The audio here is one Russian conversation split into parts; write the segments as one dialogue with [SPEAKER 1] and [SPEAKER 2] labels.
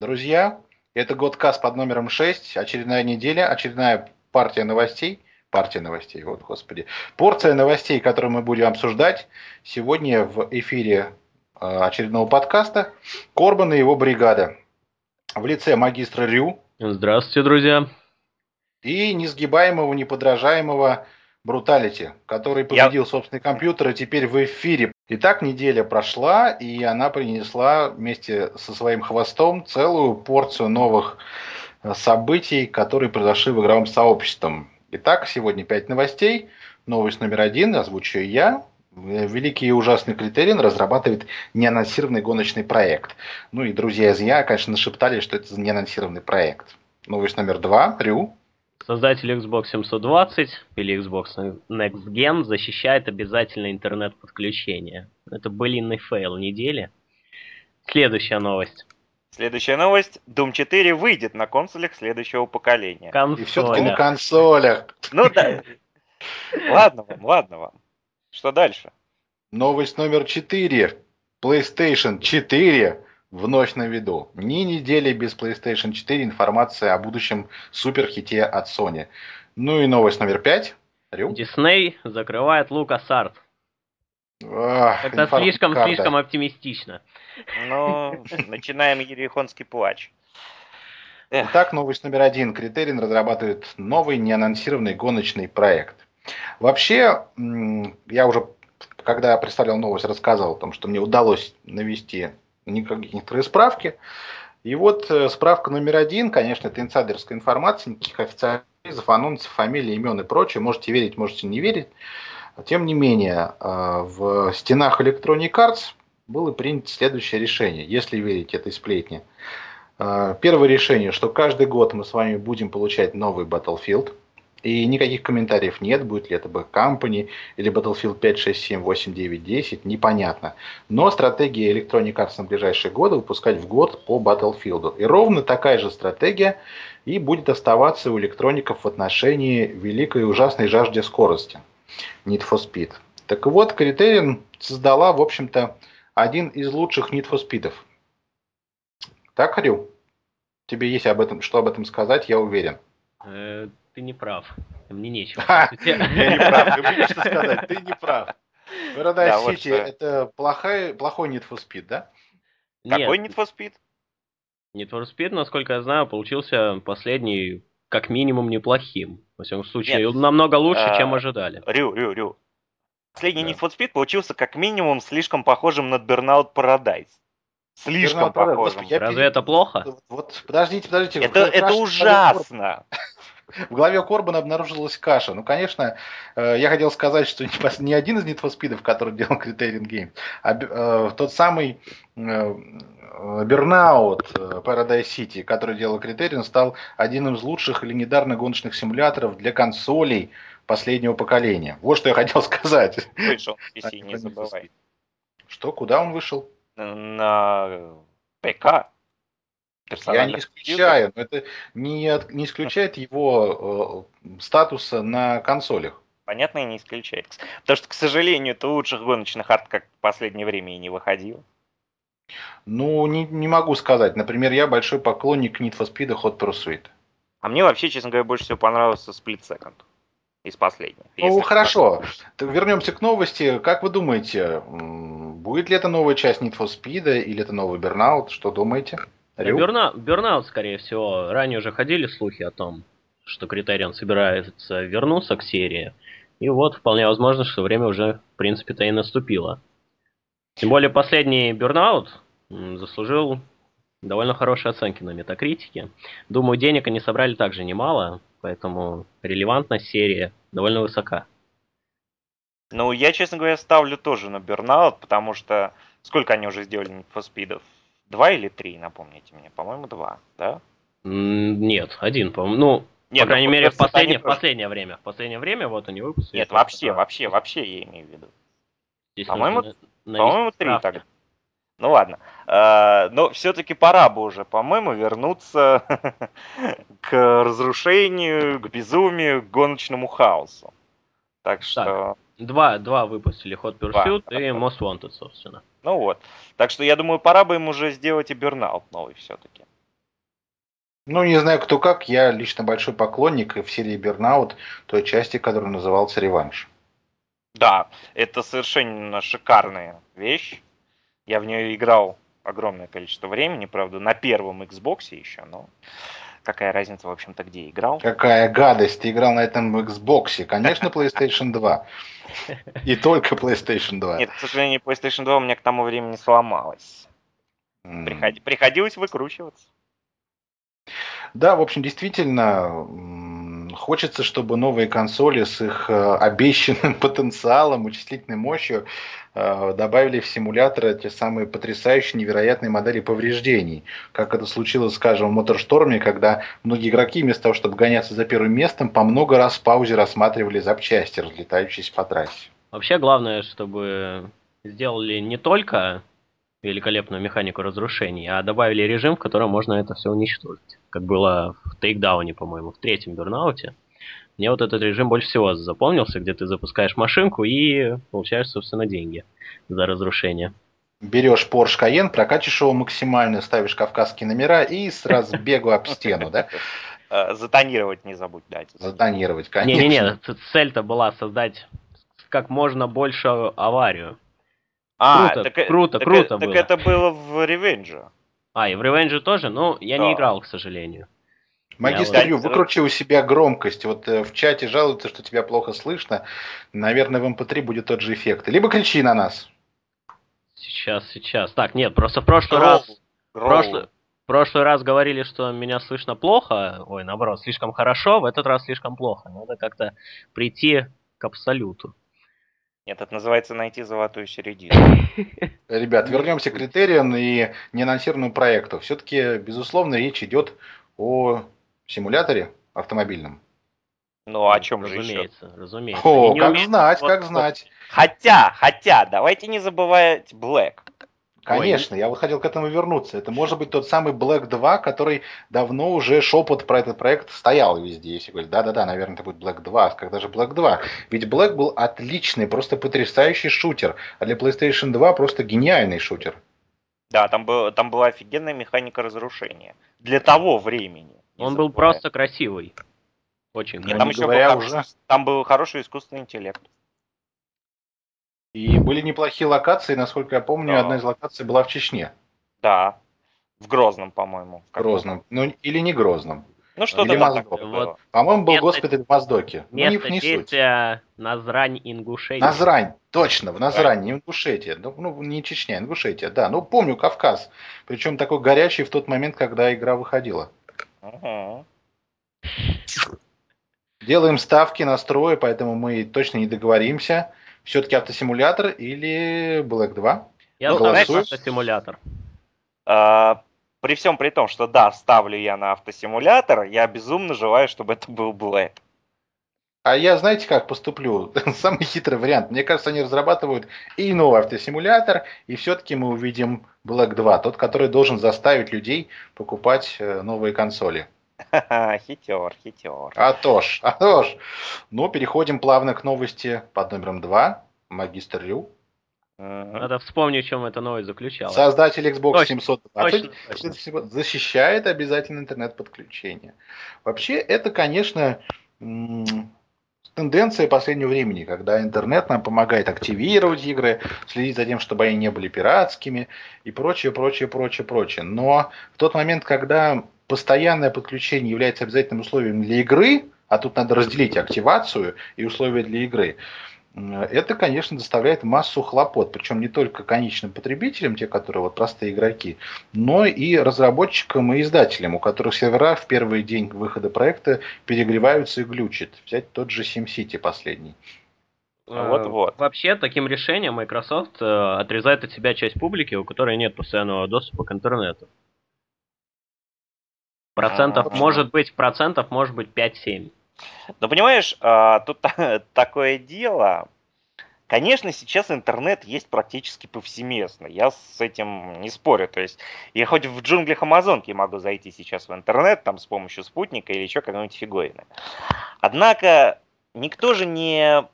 [SPEAKER 1] Друзья, это Годкаст под номером 6, очередная неделя, очередная партия новостей. Партия новостей, вот, господи. Порция новостей, которую мы будем обсуждать сегодня в эфире э, очередного подкаста. Корбан и его бригада. В лице магистра Рю.
[SPEAKER 2] Здравствуйте, друзья.
[SPEAKER 1] И несгибаемого, неподражаемого Бруталити, который победил Я... собственный компьютер и теперь в эфире. Итак, неделя прошла, и она принесла вместе со своим хвостом целую порцию новых э, событий, которые произошли в игровом сообществе. Итак, сегодня пять новостей. Новость номер один, озвучу я. Великий и ужасный Criterion разрабатывает неанонсированный гоночный проект. Ну и друзья из EA, конечно, нашептали, что это неанонсированный проект. Новость номер два. Рю.
[SPEAKER 2] Создатель Xbox 720 или Xbox Next Gen защищает обязательно интернет-подключение. Это былинный fail недели. Следующая новость.
[SPEAKER 3] Следующая новость. Doom 4 выйдет на консолях следующего поколения.
[SPEAKER 1] Консоля. И все-таки на консолях.
[SPEAKER 3] Ну да. Ладно вам, ладно вам. Что дальше?
[SPEAKER 1] Новость номер 4. PlayStation 4 в ночь на виду. Ни недели без PlayStation 4 информация о будущем суперхите от Sony. Ну и новость номер пять.
[SPEAKER 2] Дисней закрывает LucasArts. Ах, Это слишком, слишком оптимистично.
[SPEAKER 3] Ну, начинаем ерехонский плач.
[SPEAKER 1] Итак, новость номер один. Критерин разрабатывает новый неанонсированный гоночный проект. Вообще, я уже, когда представлял новость, рассказывал о том, что мне удалось навести некоторые справки. И вот э, справка номер один, конечно, это инсайдерская информация, никаких официальных анонсов, фамилий, имен и прочее. Можете верить, можете не верить. Тем не менее, э, в стенах Electronic Arts было принято следующее решение, если верить этой сплетне. Э, первое решение, что каждый год мы с вами будем получать новый Battlefield – и никаких комментариев нет, будет ли это Back Company или Battlefield 5, 6, 7, 8, 9, 10, непонятно. Но стратегия Electronic Arts на ближайшие годы выпускать в год по Battlefield. И ровно такая же стратегия и будет оставаться у электроников в отношении великой и ужасной жажды скорости. Need for Speed. Так вот, Criterion создала, в общем-то, один из лучших Need for Speed. Так, Харю? Тебе есть об этом, что об этом сказать, я уверен.
[SPEAKER 2] Ты не прав. Мне нечего.
[SPEAKER 1] Я не прав. Ты будешь сказать, ты не прав. Paradise City это плохой, плохой Need for Speed, да?
[SPEAKER 3] Какой Need for Speed?
[SPEAKER 2] Need for Speed, насколько я знаю, получился последний как минимум неплохим. Во всяком случае, Нет. намного лучше, а, чем ожидали.
[SPEAKER 3] Рю, Рю, Рю. Последний да. Need for Speed получился как минимум слишком похожим на Burnout Paradise. Слишком Burnout похожим. Господи,
[SPEAKER 2] Разве перед... это плохо?
[SPEAKER 1] Вот, подождите, подождите.
[SPEAKER 3] Это, это ужасно.
[SPEAKER 1] В голове Корбана обнаружилась каша. Ну, конечно, э, я хотел сказать, что не один из Speed, который делал Criterion Games, а э, тот самый Burnout э, Paradise City, который делал Criterion, стал одним из лучших легендарных гоночных симуляторов для консолей последнего поколения. Вот что я хотел сказать.
[SPEAKER 3] Вышел PC, не забывай.
[SPEAKER 1] Что, куда он вышел?
[SPEAKER 3] На ПК.
[SPEAKER 1] Я не исключаю, но это не, не исключает его э, статуса на консолях.
[SPEAKER 3] Понятно, и не исключает. Потому что, к сожалению, это лучших гоночных арт как в последнее время и не выходил.
[SPEAKER 1] Ну, не, не могу сказать. Например, я большой поклонник Need for Speed Hot Pursuit.
[SPEAKER 3] А мне вообще, честно говоря, больше всего понравился Split Second из последних.
[SPEAKER 1] Ну, хорошо. Вернемся к новости. Как вы думаете, будет ли это новая часть Need for Speed или это новый Burnout? Что думаете?
[SPEAKER 2] Берна... Бернаут, скорее всего. Ранее уже ходили слухи о том, что Критериан собирается вернуться к серии. И вот вполне возможно, что время уже, в принципе-то, и наступило. Тем более последний Бернаут заслужил довольно хорошие оценки на метакритике. Думаю, денег они собрали также немало, поэтому релевантность серии довольно высока.
[SPEAKER 3] Ну, я, честно говоря, ставлю тоже на Бернаут, потому что сколько они уже сделали Speed'ов? Два или три, напомните мне. По-моему, два, да?
[SPEAKER 2] Нет, один, по-моему. Ну, Нет, по крайней ну, мере, в последнее, в последнее время. В последнее время вот они выпустили.
[SPEAKER 3] Нет, вообще, да. вообще, вообще я имею в виду. По-моему, по-моему, три так. Ну ладно. А, но все-таки пора бы уже, по-моему, вернуться к разрушению, к безумию, к гоночному хаосу. Так что... Так.
[SPEAKER 2] Два, два выпустили Hot Pursuit два, и Most Wanted, собственно.
[SPEAKER 3] Ну вот. Так что я думаю, пора бы им уже сделать и Burnout новый все-таки.
[SPEAKER 1] Ну, не знаю, кто как. Я лично большой поклонник в серии Бернаут той части, которая назывался «Реванш».
[SPEAKER 3] Да, это совершенно шикарная вещь. Я в нее играл огромное количество времени, правда, на первом Xbox еще, но какая разница, в общем-то, где играл.
[SPEAKER 1] Какая гадость, ты играл на этом Xbox. Конечно, PlayStation 2. И только PlayStation 2.
[SPEAKER 3] Нет, к сожалению, PlayStation 2 у меня к тому времени сломалась. Приходилось выкручиваться.
[SPEAKER 1] Да, в общем, действительно, хочется, чтобы новые консоли с их э, обещанным потенциалом, вычислительной мощью э, добавили в симуляторы те самые потрясающие, невероятные модели повреждений. Как это случилось, скажем, в Моторшторме, когда многие игроки вместо того, чтобы гоняться за первым местом, по много раз в паузе рассматривали запчасти, разлетающиеся по трассе.
[SPEAKER 2] Вообще главное, чтобы сделали не только великолепную механику разрушений, а добавили режим, в котором можно это все уничтожить. Как было в тейкдауне, по-моему, в третьем бернауте. Мне вот этот режим больше всего запомнился, где ты запускаешь машинку и получаешь, собственно, деньги за разрушение.
[SPEAKER 1] Берешь Porsche Cayenne, прокатишь его максимально, ставишь кавказские номера и с разбегу об стену, да?
[SPEAKER 3] Э, затонировать не забудь дать.
[SPEAKER 1] Затонировать, конечно.
[SPEAKER 2] Не-не-не, цель-то была создать как можно больше аварию.
[SPEAKER 3] А, круто, так, э, круто, так, круто так было. Так это было в Revenge.
[SPEAKER 2] А, и в Revenge тоже? Ну, я да. не играл, к сожалению.
[SPEAKER 1] Магистр Ю, вот... выкручи у себя громкость. Вот э, в чате жалуются, что тебя плохо слышно. Наверное, в MP3 эм будет тот же эффект. Либо кричи на нас.
[SPEAKER 2] Сейчас, сейчас. Так, нет, просто в прошлый Гроу. раз... Гроу. Прошлый, прошлый раз говорили, что меня слышно плохо. Ой, наоборот, слишком хорошо. В этот раз слишком плохо. Надо как-то прийти к абсолюту.
[SPEAKER 3] Нет, это называется найти золотую середину.
[SPEAKER 1] Ребят, вернемся к критериям и неанонсированному проекту. Все-таки, безусловно, речь идет о симуляторе автомобильном.
[SPEAKER 3] Ну, о чем
[SPEAKER 2] разумеется,
[SPEAKER 3] же
[SPEAKER 2] еще? Разумеется,
[SPEAKER 1] О, как умеют... знать, как вот, знать.
[SPEAKER 3] Хотя, хотя, давайте не забывать Black.
[SPEAKER 1] Конечно, Ой. я вот хотел к этому вернуться. Это может быть тот самый Black 2, который давно уже шепот про этот проект стоял везде. Если говорить, да-да-да, наверное, это будет Black 2. Когда же Black 2? Ведь Black был отличный, просто потрясающий шутер. А для PlayStation 2 просто гениальный шутер.
[SPEAKER 3] Да, там, был, там была офигенная механика разрушения. Для того времени.
[SPEAKER 2] Он был просто красивый. Очень
[SPEAKER 3] Нет, там еще был, уже... там был хороший искусственный интеллект.
[SPEAKER 1] И были неплохие локации, насколько я помню, да. одна из локаций была в Чечне.
[SPEAKER 3] Да, в Грозном, по-моему.
[SPEAKER 1] В Грозном, ну или не Грозном.
[SPEAKER 3] Ну что-то
[SPEAKER 1] там вот. По-моему, был место, госпиталь в Моздоке.
[SPEAKER 2] Место ну, не, не суть. Назрань, Ингушетия.
[SPEAKER 1] Назрань, точно, в Назрань, не Ингушетия. Ну, ну, не Чечня, Ингушетия, да. Ну, помню Кавказ. Причем такой горячий в тот момент, когда игра выходила. Угу. Делаем ставки, настрои, поэтому мы точно не договоримся все-таки автосимулятор или Black 2?
[SPEAKER 2] Я ставлю на автосимулятор.
[SPEAKER 3] А, при всем при том, что да, ставлю я на автосимулятор, я безумно желаю, чтобы это был Black.
[SPEAKER 1] А я, знаете, как поступлю? Самый хитрый вариант. Мне кажется, они разрабатывают и новый автосимулятор, и все-таки мы увидим Black 2, тот, который должен заставить людей покупать э, новые консоли.
[SPEAKER 3] Хитер, хитер.
[SPEAKER 1] А то ж, а то ж. Ну, переходим плавно к новости под номером 2. Магистр Рю.
[SPEAKER 2] Надо вспомнить, в чем эта новость заключалась.
[SPEAKER 1] Создатель Xbox точно, 720 точно, точно. защищает обязательно интернет-подключение. Вообще, это, конечно, тенденция последнего времени, когда интернет нам помогает активировать игры, следить за тем, чтобы они не были пиратскими и прочее, прочее, прочее, прочее. Но в тот момент, когда постоянное подключение является обязательным условием для игры, а тут надо разделить активацию и условия для игры, это, конечно, доставляет массу хлопот, причем не только конечным потребителям, те, которые вот простые игроки, но и разработчикам и издателям, у которых сервера в первый день выхода проекта перегреваются и глючат. Взять тот же SimCity последний.
[SPEAKER 2] Вот, вот. Вообще, таким решением Microsoft э, отрезает от себя часть публики, у которой нет постоянного доступа к интернету. Процентов а, может быть, процентов может быть 5-7.
[SPEAKER 3] Ну, понимаешь, а, тут такое дело. Конечно, сейчас интернет есть практически повсеместно. Я с этим не спорю. То есть я хоть в джунглях Амазонки могу зайти сейчас в интернет там с помощью спутника или еще какой-нибудь фиговины. Однако никто же не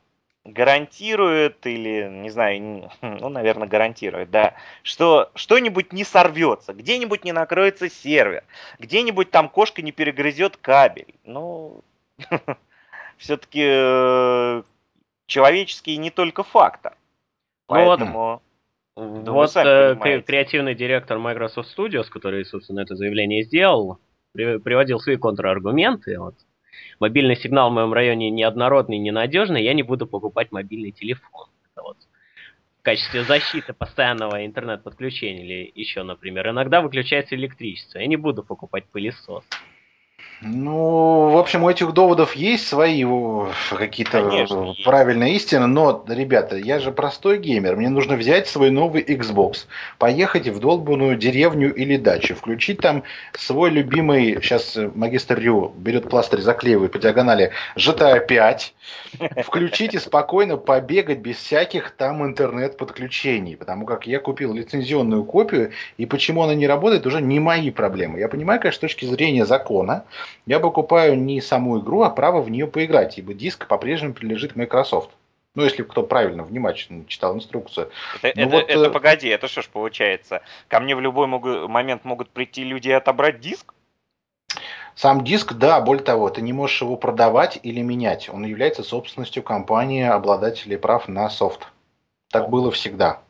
[SPEAKER 3] гарантирует или, не знаю, ну, наверное, гарантирует, да, что что-нибудь не сорвется, где-нибудь не накроется сервер, где-нибудь там кошка не перегрызет кабель. Ну, все-таки э, человеческий не только фактор.
[SPEAKER 2] Поэтому... Ну, вот, вот э, креативный директор Microsoft Studios, который, собственно, это заявление сделал, приводил свои контраргументы. Вот. Мобильный сигнал в моем районе неоднородный, ненадежный, я не буду покупать мобильный телефон. Это вот в качестве защиты постоянного интернет-подключения или еще, например, иногда выключается электричество. Я не буду покупать пылесос.
[SPEAKER 1] Ну, в общем, у этих доводов есть свои какие-то правильные истины, но, ребята, я же простой геймер, мне нужно взять свой новый Xbox, поехать в долбанную деревню или дачу, включить там свой любимый, сейчас магистр Рю берет пластырь, заклеивает по диагонали GTA 5, включить и спокойно побегать без всяких там интернет-подключений, потому как я купил лицензионную копию, и почему она не работает, уже не мои проблемы. Я понимаю, конечно, с точки зрения закона, я покупаю не саму игру, а право в нее поиграть, ибо диск по-прежнему принадлежит Microsoft. Ну, если кто правильно, внимательно читал инструкцию.
[SPEAKER 3] Это,
[SPEAKER 1] ну,
[SPEAKER 3] это, вот, это э, погоди, это что ж получается? Ко мне в любой могу, момент могут прийти люди и отобрать диск?
[SPEAKER 1] Сам диск, да, более того, ты не можешь его продавать или менять. Он является собственностью компании обладателей прав на софт. Так было всегда.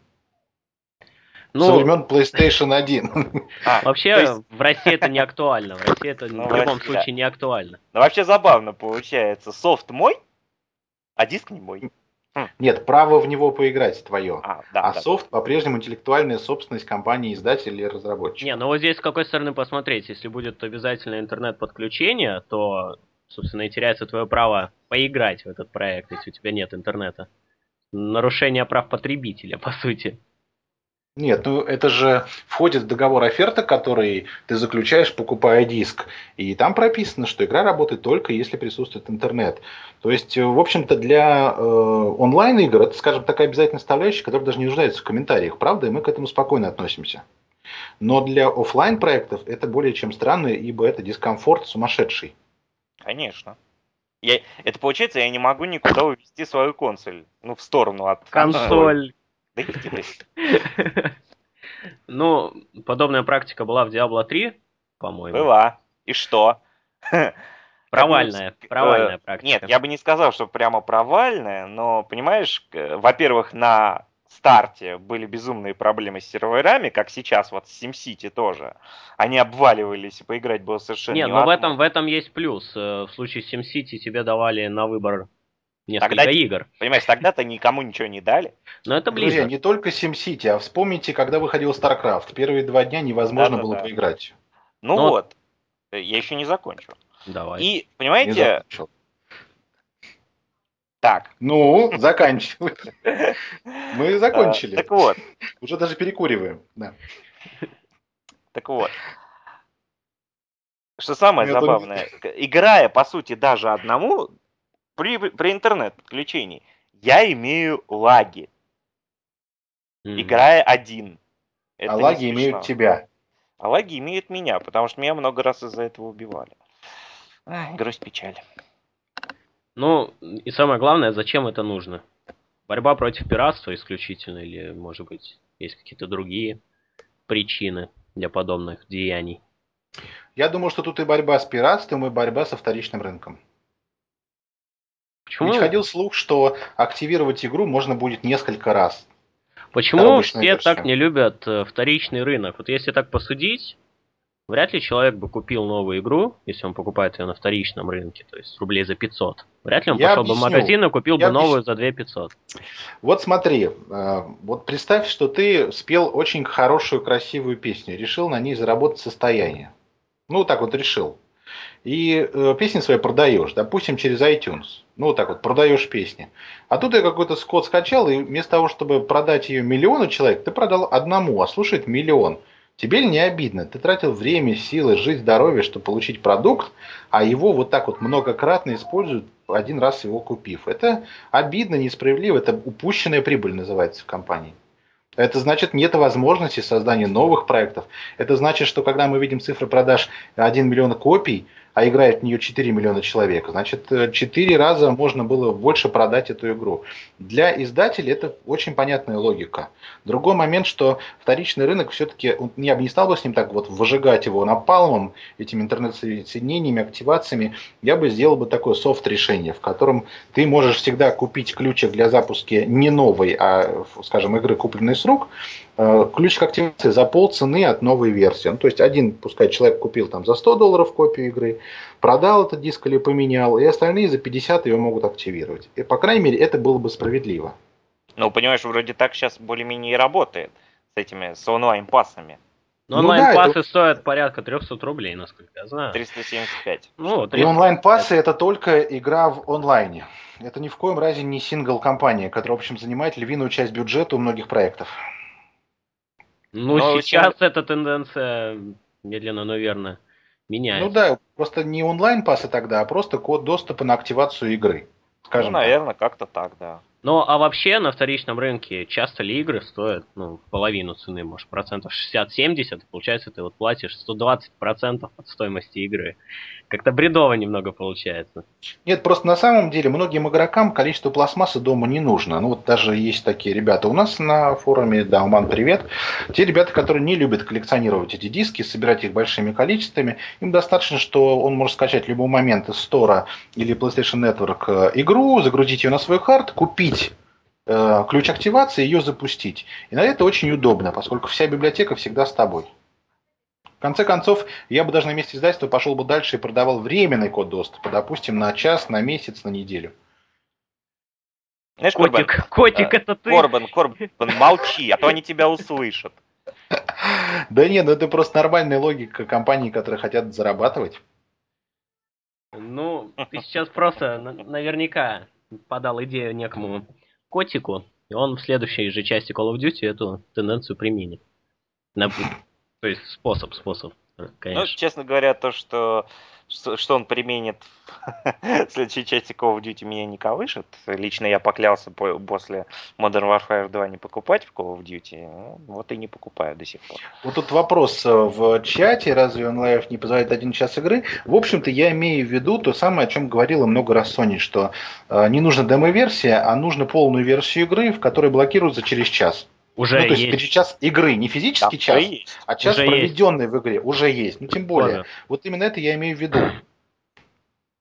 [SPEAKER 1] Ну, Со времен PlayStation 1.
[SPEAKER 2] А, вообще, есть... в России это не актуально. В России это ну, в любом России, случае да. не актуально.
[SPEAKER 3] Ну, вообще забавно получается. Софт мой, а диск не мой.
[SPEAKER 1] Хм. Нет, право в него поиграть твое. А, да, а да, софт да. по-прежнему интеллектуальная собственность компании, издателя или разработчика.
[SPEAKER 2] Не, ну вот здесь с какой стороны посмотреть. Если будет обязательно интернет-подключение, то, собственно, и теряется твое право поиграть в этот проект, если у тебя нет интернета. Нарушение прав потребителя, по сути.
[SPEAKER 1] Нет, ну это же входит в договор оферта, который ты заключаешь, покупая диск. И там прописано, что игра работает только если присутствует интернет. То есть, в общем-то, для э, онлайн-игр это, скажем, такая обязательная составляющая, которая даже не нуждается в комментариях, правда, и мы к этому спокойно относимся. Но для офлайн проектов это более чем странно, ибо это дискомфорт сумасшедший.
[SPEAKER 3] Конечно. Я, это получается, я не могу никуда увести свою консоль. Ну, в сторону от...
[SPEAKER 2] Консоль. Ну, подобная практика была в Diablo 3, по-моему.
[SPEAKER 3] Была. И что?
[SPEAKER 2] Провальная, провальная практика.
[SPEAKER 3] Нет, я бы не сказал, что прямо провальная, но, понимаешь, во-первых, на старте были безумные проблемы с серверами, как сейчас вот с SimCity тоже. Они обваливались, и поиграть было совершенно
[SPEAKER 2] Не, но в этом, в этом есть плюс. Э, в случае с SimCity тебе давали на выбор несколько тогда, игр.
[SPEAKER 3] Понимаешь, тогда-то никому ничего не дали.
[SPEAKER 2] Но это близко. Друзья,
[SPEAKER 1] не только SimCity, а вспомните, когда выходил StarCraft. Первые два дня невозможно да, было да. поиграть.
[SPEAKER 3] Ну Но... вот, я еще не закончил.
[SPEAKER 2] Давай.
[SPEAKER 3] И, понимаете... Так.
[SPEAKER 1] Ну, заканчивай. Мы закончили.
[SPEAKER 3] Так вот.
[SPEAKER 1] Уже даже перекуриваем. Да.
[SPEAKER 3] Так вот. Что самое забавное, играя, по сути, даже одному, при, при интернет-подключении я имею лаги, mm-hmm. играя один.
[SPEAKER 1] Это а лаги имеют тебя.
[SPEAKER 3] А лаги имеют меня, потому что меня много раз из-за этого убивали. Ай, грусть, печаль.
[SPEAKER 2] Ну, и самое главное, зачем это нужно? Борьба против пиратства исключительно, или, может быть, есть какие-то другие причины для подобных деяний?
[SPEAKER 1] Я думаю, что тут и борьба с пиратством, и борьба со вторичным рынком. Почему? Ведь ходил слух, что активировать игру можно будет несколько раз.
[SPEAKER 2] Почему все версия. так не любят э, вторичный рынок? Вот если так посудить, вряд ли человек бы купил новую игру, если он покупает ее на вторичном рынке, то есть рублей за 500. Вряд ли он Я пошел объясню. бы в магазин и купил Я бы новую объясню. за 2 500.
[SPEAKER 1] Вот смотри, э, вот представь, что ты спел очень хорошую, красивую песню, решил на ней заработать состояние. Ну, так вот решил и э, песни свои продаешь, допустим, через iTunes. Ну, вот так вот, продаешь песни. А тут я какой-то скот скачал, и вместо того, чтобы продать ее миллиону человек, ты продал одному, а слушает миллион. Тебе ли не обидно? Ты тратил время, силы, жизнь, здоровье, чтобы получить продукт, а его вот так вот многократно используют, один раз его купив. Это обидно, несправедливо, это упущенная прибыль называется в компании. Это значит, нет возможности создания новых проектов. Это значит, что когда мы видим цифры продаж 1 миллион копий, а играет в нее 4 миллиона человек, значит, 4 раза можно было больше продать эту игру. Для издателей это очень понятная логика. Другой момент, что вторичный рынок все-таки, я бы не стал бы с ним так вот выжигать его напалмом, этими интернет-соединениями, активациями, я бы сделал бы такое софт-решение, в котором ты можешь всегда купить ключик для запуска не новой, а, скажем, игры, купленной с рук, э, ключик активации за полцены от новой версии. Ну, то есть один, пускай человек купил там за 100 долларов копию игры, продал этот диск или поменял, и остальные за 50 ее могут активировать. И, по крайней мере, это было бы справедливо.
[SPEAKER 3] Ну, понимаешь, вроде так сейчас более-менее и работает с этими, с онлайн-пассами.
[SPEAKER 2] Но ну, онлайн-пассы да, это... стоят порядка 300 рублей, насколько я знаю.
[SPEAKER 3] 375.
[SPEAKER 1] Ну, 300... И онлайн-пассы это только игра в онлайне. Это ни в коем разе не сингл-компания, которая, в общем, занимает львиную часть бюджета у многих проектов.
[SPEAKER 2] Ну, но сейчас очень... эта тенденция медленно, но верно меняется.
[SPEAKER 1] Ну да, просто не онлайн-пассы тогда, а просто код доступа на активацию игры.
[SPEAKER 3] Скажем ну, наверное, как-то так, да.
[SPEAKER 2] Ну, а вообще на вторичном рынке часто ли игры стоят, ну, половину цены, может, процентов 60-70, получается, ты вот платишь 120% от стоимости игры. Как-то бредово немного получается.
[SPEAKER 1] Нет, просто на самом деле многим игрокам количество пластмассы дома не нужно. Ну, вот даже есть такие ребята у нас на форуме, да, Уман, привет. Те ребята, которые не любят коллекционировать эти диски, собирать их большими количествами, им достаточно, что он может скачать в любой момент из стора или PlayStation Network э, игру, загрузить ее на свой хард, купить э, ключ активации и ее запустить. И на это очень удобно, поскольку вся библиотека всегда с тобой. В конце концов, я бы даже на месте издательства пошел бы дальше и продавал временный код доступа, допустим, на час, на месяц, на неделю.
[SPEAKER 2] Знаешь, котик, Корбан, котик, э, это ты.
[SPEAKER 3] Корбан, Корбан, молчи, а то они тебя услышат.
[SPEAKER 1] Да нет, ну это просто нормальная логика компаний, которые хотят зарабатывать.
[SPEAKER 2] Ну, ты сейчас просто наверняка подал идею некому котику, и он в следующей же части Call of Duty эту тенденцию применит. То есть способ, способ,
[SPEAKER 3] конечно. Ну, честно говоря, то, что что он применит в следующей части Call of Duty меня не колышет. Лично я поклялся после Modern Warfare 2 не покупать в Call of Duty. Ну, вот и не покупаю до сих пор.
[SPEAKER 1] Вот тут вопрос э, в чате, разве онлайн не позволяет один час игры? В общем-то, я имею в виду то самое, о чем говорила много раз Sony, что э, не нужна демо-версия, а нужно полную версию игры, в которой блокируется через час. Уже ну, то есть, есть. час игры, не физический да, час, а час уже проведенный есть. в игре, уже есть. Ну, тем более, Тоже. вот именно это я имею в виду.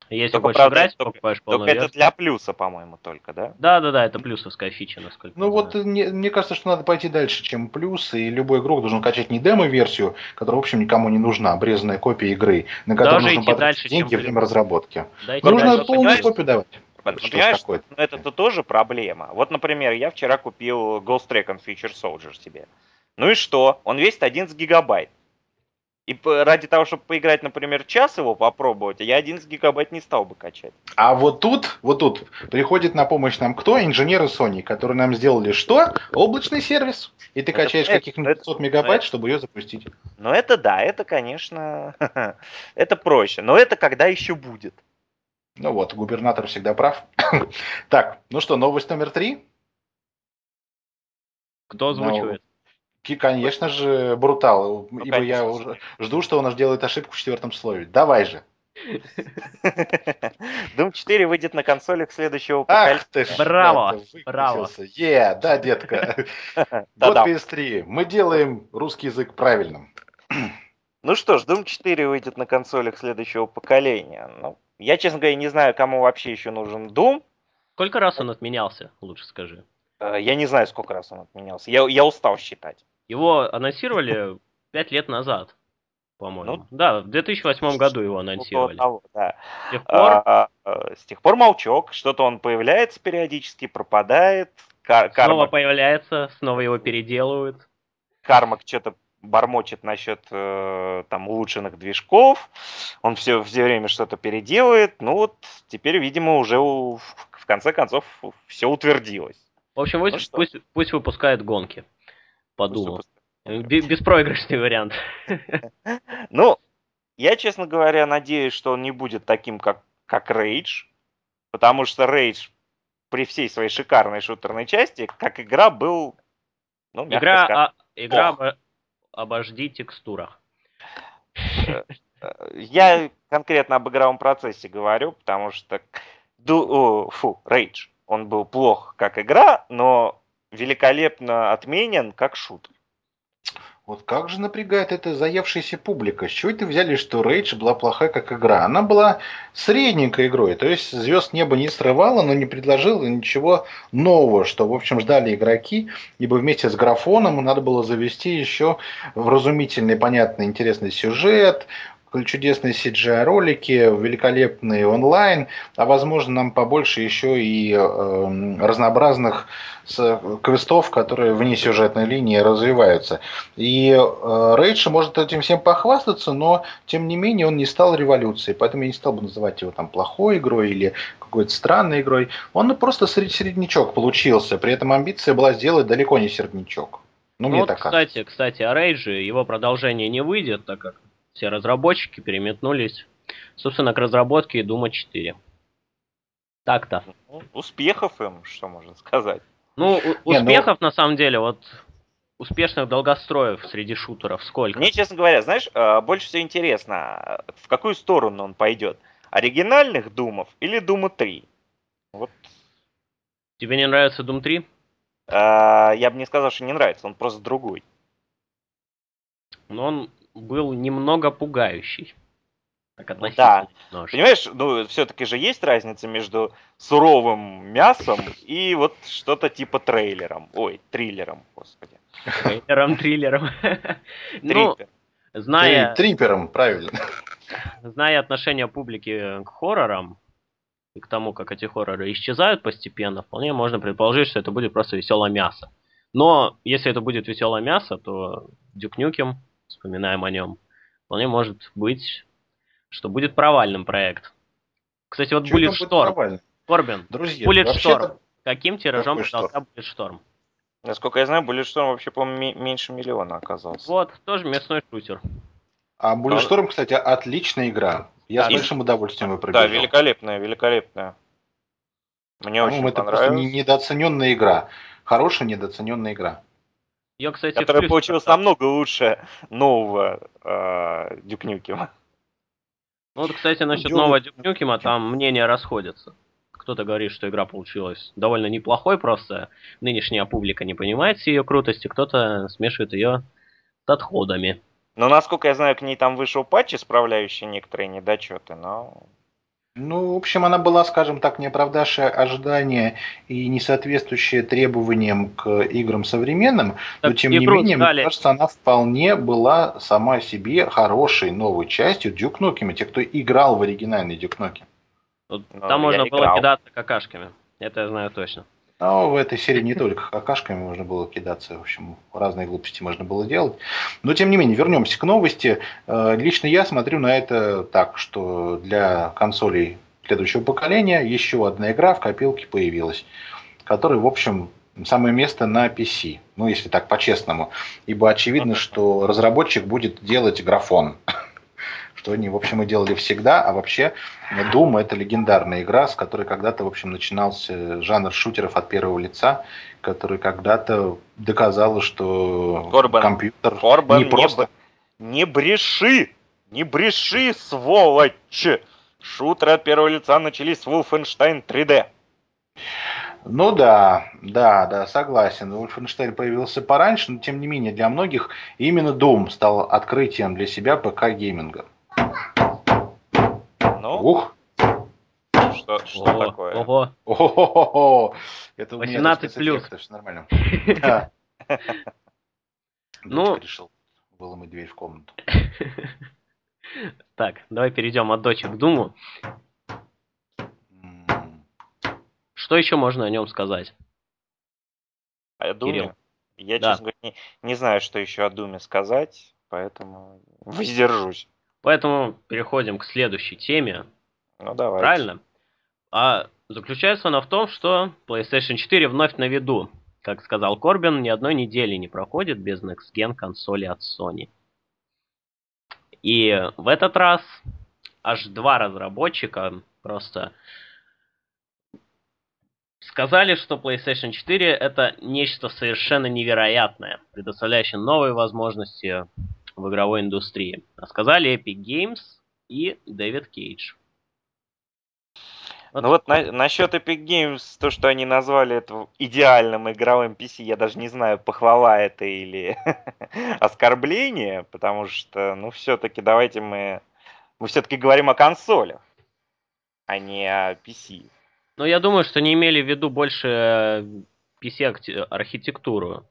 [SPEAKER 2] Если только, хочешь правда, играть,
[SPEAKER 3] только, покупаешь только это для плюса, по-моему, только, да?
[SPEAKER 2] Да, да, да, это плюсовская фича, насколько.
[SPEAKER 1] Ну вот мне, мне кажется, что надо пойти дальше, чем плюс, и любой игрок должен качать не демо-версию, которая, в общем, никому не нужна, обрезанная копия игры, на которую Даже нужно потратить деньги во время разработки. Дайте нужно полную копию давать.
[SPEAKER 3] Понимаешь, ну, это-то тоже проблема. Вот, например, я вчера купил Ghost Recon Future Soldier себе. Ну и что? Он весит 11 гигабайт. И ради того, чтобы поиграть, например, час его попробовать, я 11 гигабайт не стал бы качать.
[SPEAKER 1] А вот тут, вот тут приходит на помощь нам кто? Инженеры Sony, которые нам сделали что? Облачный сервис. И ты это, качаешь каких-нибудь 500 мегабайт, это, чтобы ее запустить.
[SPEAKER 3] Ну это да, это, конечно, это проще. Но это когда еще будет.
[SPEAKER 1] Ну вот, губернатор всегда прав. так, ну что, новость номер три?
[SPEAKER 2] Кто озвучивает?
[SPEAKER 1] Ну, конечно же, Брутал. Ну, ибо конечно. я уже жду, что он аж делает ошибку в четвертом слове. Давай же.
[SPEAKER 3] Doom 4 выйдет на консолях следующего
[SPEAKER 1] поколения. Ах ты
[SPEAKER 2] ж, Браво! Браво!
[SPEAKER 1] Е, да, детка. Вот PS3. Мы делаем русский язык правильным.
[SPEAKER 3] Ну что ж, Doom 4 выйдет на консолях следующего поколения. Ну, я, честно говоря, не знаю, кому вообще еще нужен Doom.
[SPEAKER 2] Сколько раз он отменялся, лучше скажи.
[SPEAKER 3] Э, я не знаю, сколько раз он отменялся. Я, я устал считать.
[SPEAKER 2] Его анонсировали пять лет назад, по-моему. Ну, да, в 2008 году его анонсировали. Того,
[SPEAKER 3] да. С тех пор... А, а, с тех пор молчок. Что-то он появляется периодически, пропадает.
[SPEAKER 2] Кар- снова появляется, снова его переделывают.
[SPEAKER 3] Кармак что-то бормочет насчет э, там улучшенных движков, он все, все время что-то переделывает, ну вот теперь, видимо, уже у, в конце концов все утвердилось.
[SPEAKER 2] В общем, ну, пусть, пусть, пусть выпускает гонки. Подумал. Беспроигрышный вариант.
[SPEAKER 3] Ну, я, честно говоря, надеюсь, что он не будет таким, как, как Rage, потому что Rage при всей своей шикарной шутерной части, как игра, был,
[SPEAKER 2] ну, игра, а, игра об HD текстурах.
[SPEAKER 3] Я конкретно об игровом процессе говорю, потому что ду, фу, Rage, он был плох как игра, но великолепно отменен как шут.
[SPEAKER 1] Вот как же напрягает эта заевшаяся публика? С чего это взяли, что Rage была плохая как игра? Она была средненькой игрой, то есть звезд неба не срывала, но не предложила ничего нового, что, в общем, ждали игроки, ибо вместе с графоном надо было завести еще вразумительный, понятный, интересный сюжет, чудесные CGI-ролики, великолепный онлайн, а возможно нам побольше еще и э, разнообразных квестов, которые вне сюжетной линии развиваются. И э, Рейдж может этим всем похвастаться, но тем не менее он не стал революцией, поэтому я не стал бы называть его там плохой игрой или какой-то странной игрой. Он просто среднячок получился, при этом амбиция была сделать далеко не середнячок.
[SPEAKER 2] Ну, ну вот, так кстати, кстати, о Рейдже его продолжение не выйдет, так как все разработчики переметнулись, собственно, к разработке Дума 4. Так-то.
[SPEAKER 3] Ну, успехов им, что можно сказать.
[SPEAKER 2] Ну, успехов, ну... на самом деле, вот успешных долгостроев среди шутеров сколько?
[SPEAKER 3] Мне, честно говоря, знаешь, э, больше всего интересно, в какую сторону он пойдет? Оригинальных Думов или Дума 3? Вот.
[SPEAKER 2] Тебе не нравится Дум 3?
[SPEAKER 3] А, я бы не сказал, что не нравится, он просто другой.
[SPEAKER 2] Но он был немного пугающий.
[SPEAKER 3] Так да. Немножко. Понимаешь, ну, все-таки же есть разница между суровым мясом и вот что-то типа трейлером. Ой, триллером, господи.
[SPEAKER 2] Трейлером, триллером. Ну, зная...
[SPEAKER 1] Трипером, правильно.
[SPEAKER 2] Зная отношение публики к хоррорам, и к тому, как эти хорроры исчезают постепенно, вполне можно предположить, что это будет просто веселое мясо. Но если это будет веселое мясо, то Дюк Нюкем вспоминаем о нем, вполне может быть, что будет провальным проект. Кстати, вот Bullet Storm. Корбин, Друзья, Bullet Storm. Каким тиражом продался Bullet Storm?
[SPEAKER 3] Насколько я знаю, Bullet Storm вообще, по-моему, меньше миллиона оказался.
[SPEAKER 2] Вот, тоже мясной шутер.
[SPEAKER 1] А Bullet Storm, кстати, отличная игра. Я да, с большим удовольствием ее пробежал.
[SPEAKER 3] Да, великолепная, великолепная.
[SPEAKER 1] Мне очень это понравилось. просто недооцененная игра. Хорошая недооцененная игра.
[SPEAKER 3] Ее, кстати, которая получилась намного лучше нового э, Дюкнюкима.
[SPEAKER 2] Ну вот, кстати, насчет Дю... нового Дюкнюкима там мнения расходятся. Кто-то говорит, что игра получилась довольно неплохой, просто нынешняя публика не понимает ее крутости, кто-то смешивает ее с отходами.
[SPEAKER 3] Ну, насколько я знаю, к ней там вышел патч, исправляющий некоторые недочеты, но
[SPEAKER 1] ну, в общем, она была, скажем так, не оправдавшая ожидания и не соответствующая требованиям к играм современным, так, но тем не менее, стали... мне кажется, она вполне была сама себе хорошей новой частью Duke Nukem, те, кто играл в оригинальный Duke Nukem.
[SPEAKER 2] Ну, там можно было играл. кидаться какашками, это я знаю точно.
[SPEAKER 1] Но в этой серии не только какашками можно было кидаться, в общем, разные глупости можно было делать. Но, тем не менее, вернемся к новости. Э, лично я смотрю на это так, что для консолей следующего поколения еще одна игра в копилке появилась, которая, в общем, самое место на PC. Ну, если так по-честному. Ибо очевидно, что разработчик будет делать графон что они, в общем, и делали всегда. А вообще Doom это легендарная игра, с которой когда-то, в общем, начинался жанр шутеров от первого лица, который когда-то доказал, что
[SPEAKER 3] Корбан, компьютер Корбан, не просто... Не, не бреши! Не бреши, сволочь! Шутеры от первого лица начались с Wolfenstein 3D.
[SPEAKER 1] Ну да, да, да, согласен. Wolfenstein появился пораньше, но тем не менее для многих именно Doom стал открытием для себя ПК-гейминга.
[SPEAKER 3] Ну? Ух! Что, что О, такое?
[SPEAKER 2] Ого!
[SPEAKER 1] Ого!
[SPEAKER 2] Это 18 плюс.
[SPEAKER 1] Это же нормально.
[SPEAKER 2] Ну,
[SPEAKER 1] решил выломать дверь в комнату.
[SPEAKER 2] Так, давай перейдем от дочек к Думу. Что еще можно о нем сказать?
[SPEAKER 3] О Думе? Я, да. честно говоря, не, не знаю, что еще о Думе сказать, поэтому воздержусь.
[SPEAKER 2] Поэтому переходим к следующей теме.
[SPEAKER 3] Ну, давай.
[SPEAKER 2] Правильно? А заключается она в том, что PlayStation 4 вновь на виду. Как сказал Корбин, ни одной недели не проходит без Next Gen консоли от Sony. И в этот раз аж два разработчика просто сказали, что PlayStation 4 это нечто совершенно невероятное, предоставляющее новые возможности в игровой индустрии. А сказали Epic Games и Дэвид Кейдж.
[SPEAKER 3] Вот. Ну вот на, насчет Epic Games, то, что они назвали это идеальным игровым PC, я даже не знаю, похвала это или оскорбление, потому что, ну, все-таки давайте мы, мы все-таки говорим о консолях, а не о PC.
[SPEAKER 2] Ну, я думаю, что не имели в виду больше PC-архитектуру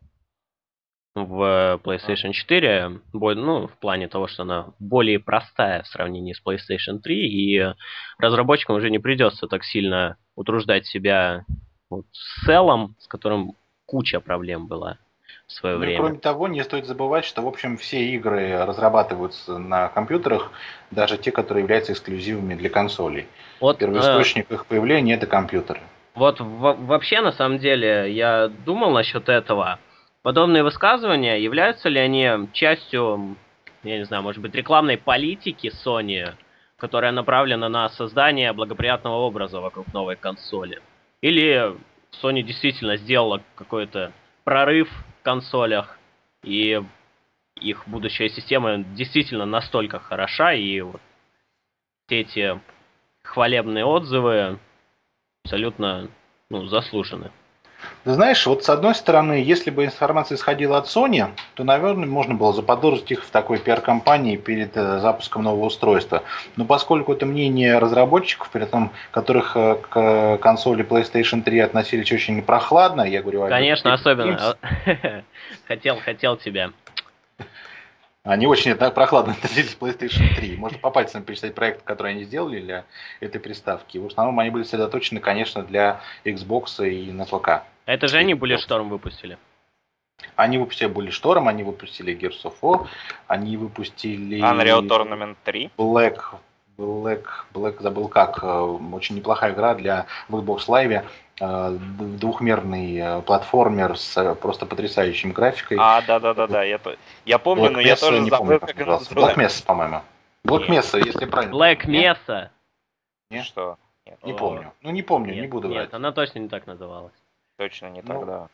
[SPEAKER 2] в PlayStation 4, ну, в плане того, что она более простая в сравнении с PlayStation 3, и разработчикам уже не придется так сильно утруждать себя вот, с целом, с которым куча проблем была в свое ну, время.
[SPEAKER 1] Кроме того, не стоит забывать, что, в общем, все игры разрабатываются на компьютерах, даже те, которые являются эксклюзивами для консолей. Вот, Первоисточник э, их появления это компьютеры.
[SPEAKER 2] Вот вообще, на самом деле, я думал насчет этого. Подобные высказывания, являются ли они частью, я не знаю, может быть, рекламной политики Sony, которая направлена на создание благоприятного образа вокруг новой консоли? Или Sony действительно сделала какой-то прорыв в консолях, и их будущая система действительно настолько хороша, и вот эти хвалебные отзывы абсолютно ну, заслужены.
[SPEAKER 1] Ты знаешь, вот с одной стороны, если бы информация исходила от Sony, то, наверное, можно было заподозрить их в такой пиар-компании перед э, запуском нового устройства. Но поскольку это мнение разработчиков, при этом которых э, к консоли PlayStation 3 относились очень прохладно, я говорю...
[SPEAKER 2] Конечно, особенно. хотел, хотел тебя.
[SPEAKER 1] Они очень так прохладно относились к PlayStation 3. Можно по пальцам перечислять проекты, которые они сделали для этой приставки. В основном они были сосредоточены, конечно, для Xbox и на ПК.
[SPEAKER 2] Это же они Bulletstorm выпустили.
[SPEAKER 1] Они выпустили Bulletstorm, они выпустили Gears of War, они выпустили...
[SPEAKER 3] Unreal Tournament 3.
[SPEAKER 1] Black, Black, Black, забыл как, э, очень неплохая игра для в Xbox Live, э, двухмерный э, платформер с просто потрясающим графикой.
[SPEAKER 3] А, да-да-да-да, я, я помню, Black но Mesa, я тоже
[SPEAKER 1] не забыл, как, как называется. Black Mesa, по-моему. Black Mesa, если правильно.
[SPEAKER 2] Black Mesa.
[SPEAKER 3] Нет? Что?
[SPEAKER 1] Нет. Не помню. Ну, не помню, нет, не буду
[SPEAKER 2] нет, врать. она точно не так называлась.
[SPEAKER 3] Точно не ну, тогда.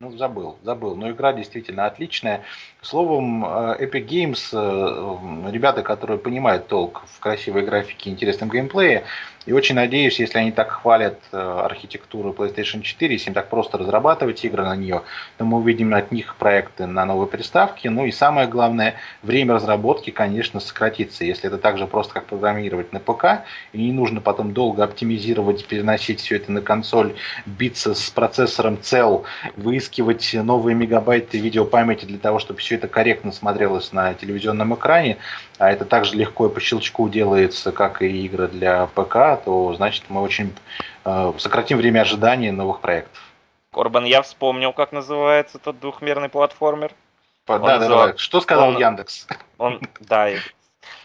[SPEAKER 1] Ну, забыл, забыл. Но игра действительно отличная. Словом, э, Epic Games, э, ребята, которые понимают толк в красивой графике и интересном геймплее, и очень надеюсь, если они так хвалят э, архитектуру PlayStation 4, если им так просто разрабатывать игры на нее, то мы увидим от них проекты на новые приставки. Ну и самое главное, время разработки, конечно, сократится. Если это так же просто, как программировать на ПК, и не нужно потом долго оптимизировать, переносить все это на консоль, биться с процессором цел, выискивать новые мегабайты видеопамяти для того, чтобы все это корректно смотрелось на телевизионном экране, а это также легко и по щелчку делается, как и игры для ПК, то значит мы очень э, сократим время ожидания новых проектов.
[SPEAKER 3] Корбан, я вспомнил, как называется тот двухмерный платформер.
[SPEAKER 1] Да, да, называл... давай. Что сказал он, Яндекс?
[SPEAKER 3] Он, да,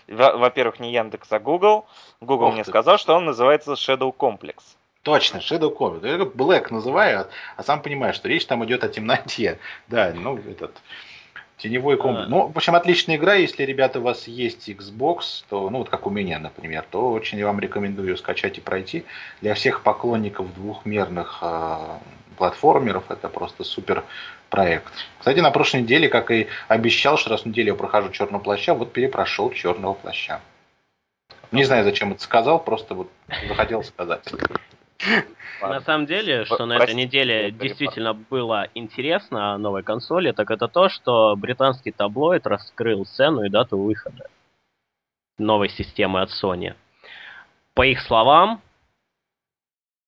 [SPEAKER 3] во-первых, не Яндекс, а Google. Google Ох мне ты. сказал, что он называется Shadow Complex.
[SPEAKER 1] Точно, Shadow Complex. Я Black называю, а сам понимаю, что речь там идет о темноте. Да, ну, этот... Теневой комплекс. А. Ну, в общем, отличная игра. Если, ребята, у вас есть Xbox, то, ну, вот как у меня, например, то очень я вам рекомендую скачать и пройти. Для всех поклонников двухмерных э, платформеров это просто супер проект. Кстати, на прошлой неделе, как и обещал, что раз в неделю я прохожу черного плаща, вот перепрошел черного плаща. Не знаю, зачем это сказал, просто вот захотел сказать.
[SPEAKER 2] На самом деле, что на этой неделе действительно было интересно о новой консоли, так это то, что британский таблоид раскрыл цену и дату выхода новой системы от Sony. По их словам,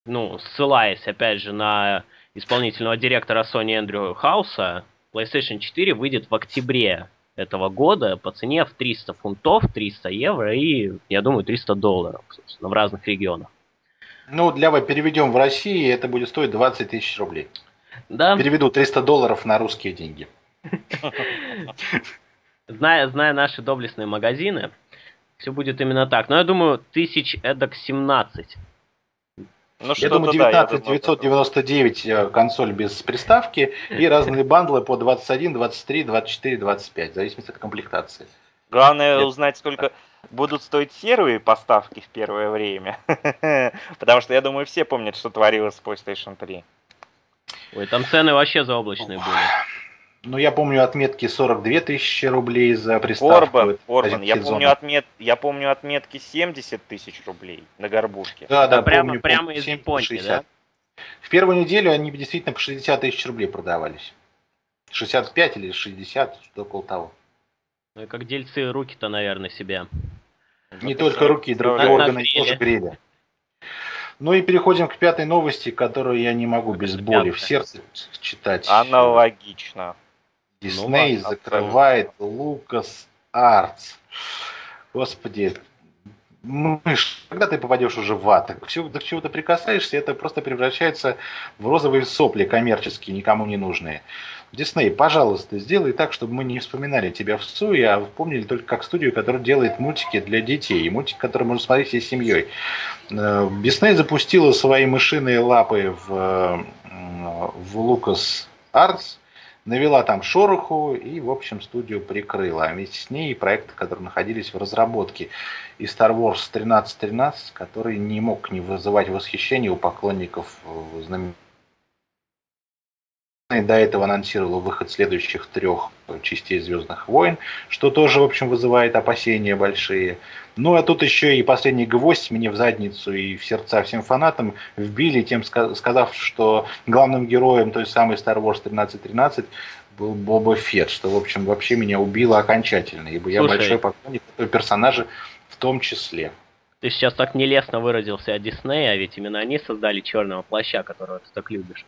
[SPEAKER 2] ну, ссылаясь опять же на исполнительного директора Sony Эндрю Хауса, PlayStation 4 выйдет в октябре этого года по цене в 300 фунтов, 300 евро и, я думаю, 300 долларов, собственно, в разных регионах.
[SPEAKER 1] Ну, для вас переведем в России, это будет стоить 20 тысяч рублей.
[SPEAKER 2] Да.
[SPEAKER 1] Переведу 300 долларов на русские деньги.
[SPEAKER 2] Зная, зная наши доблестные магазины, все будет именно так. Но я думаю, тысяч эдак 17.
[SPEAKER 1] Ну, я думаю, 19 да, 999 э, консоль без приставки и разные бандлы по 21, 23, 24, 25, в зависимости от комплектации.
[SPEAKER 3] Главное узнать, сколько, будут стоить серые поставки в первое время. Потому что, я думаю, все помнят, что творилось с PlayStation 3.
[SPEAKER 2] Ой, там цены вообще заоблачные были.
[SPEAKER 1] Ну, я помню отметки 42 тысячи рублей за приставку.
[SPEAKER 3] Орбан, Орбан, я помню, отмет, я помню отметки 70 тысяч рублей на горбушке.
[SPEAKER 1] Да, да, прямо, помню, прямо из Японии, да? В первую неделю они действительно по 60 тысяч рублей продавались. 65 или 60, что около того.
[SPEAKER 2] Ну и как дельцы руки-то, наверное, себя.
[SPEAKER 1] Не только руки, другие органы тоже грели. Ну и переходим к пятой новости, которую я не могу без боли в сердце читать.
[SPEAKER 3] Аналогично.
[SPEAKER 1] Дисней ну, закрывает Лукас Артс. Господи, мышь, когда ты попадешь уже в ад, к чему, к чему ты прикасаешься, это просто превращается в розовые сопли коммерческие, никому не нужные. Дисней, пожалуйста, сделай так, чтобы мы не вспоминали тебя в суе, а помнили только как студию, которая делает мультики для детей. И мультик, который можно смотреть всей семьей. Э, Дисней запустила свои мышиные лапы в, э, в Lucas Arts, навела там шороху и, в общем, студию прикрыла. А вместе с ней и проекты, которые находились в разработке. И Star Wars 1313, который не мог не вызывать восхищения у поклонников э, знаменитых до этого анонсировала выход следующих трех частей Звездных войн, что тоже, в общем, вызывает опасения большие. Ну, а тут еще и последний гвоздь мне в задницу и в сердца всем фанатам вбили, тем сказав, что главным героем той самой Star Wars 1313 был Боба Фетт, что, в общем, вообще меня убило окончательно, ибо Слушай, я большой поклонник этого персонажа в том числе.
[SPEAKER 2] Ты сейчас так нелестно выразился о Диснее, а ведь именно они создали черного плаща, которого ты так любишь.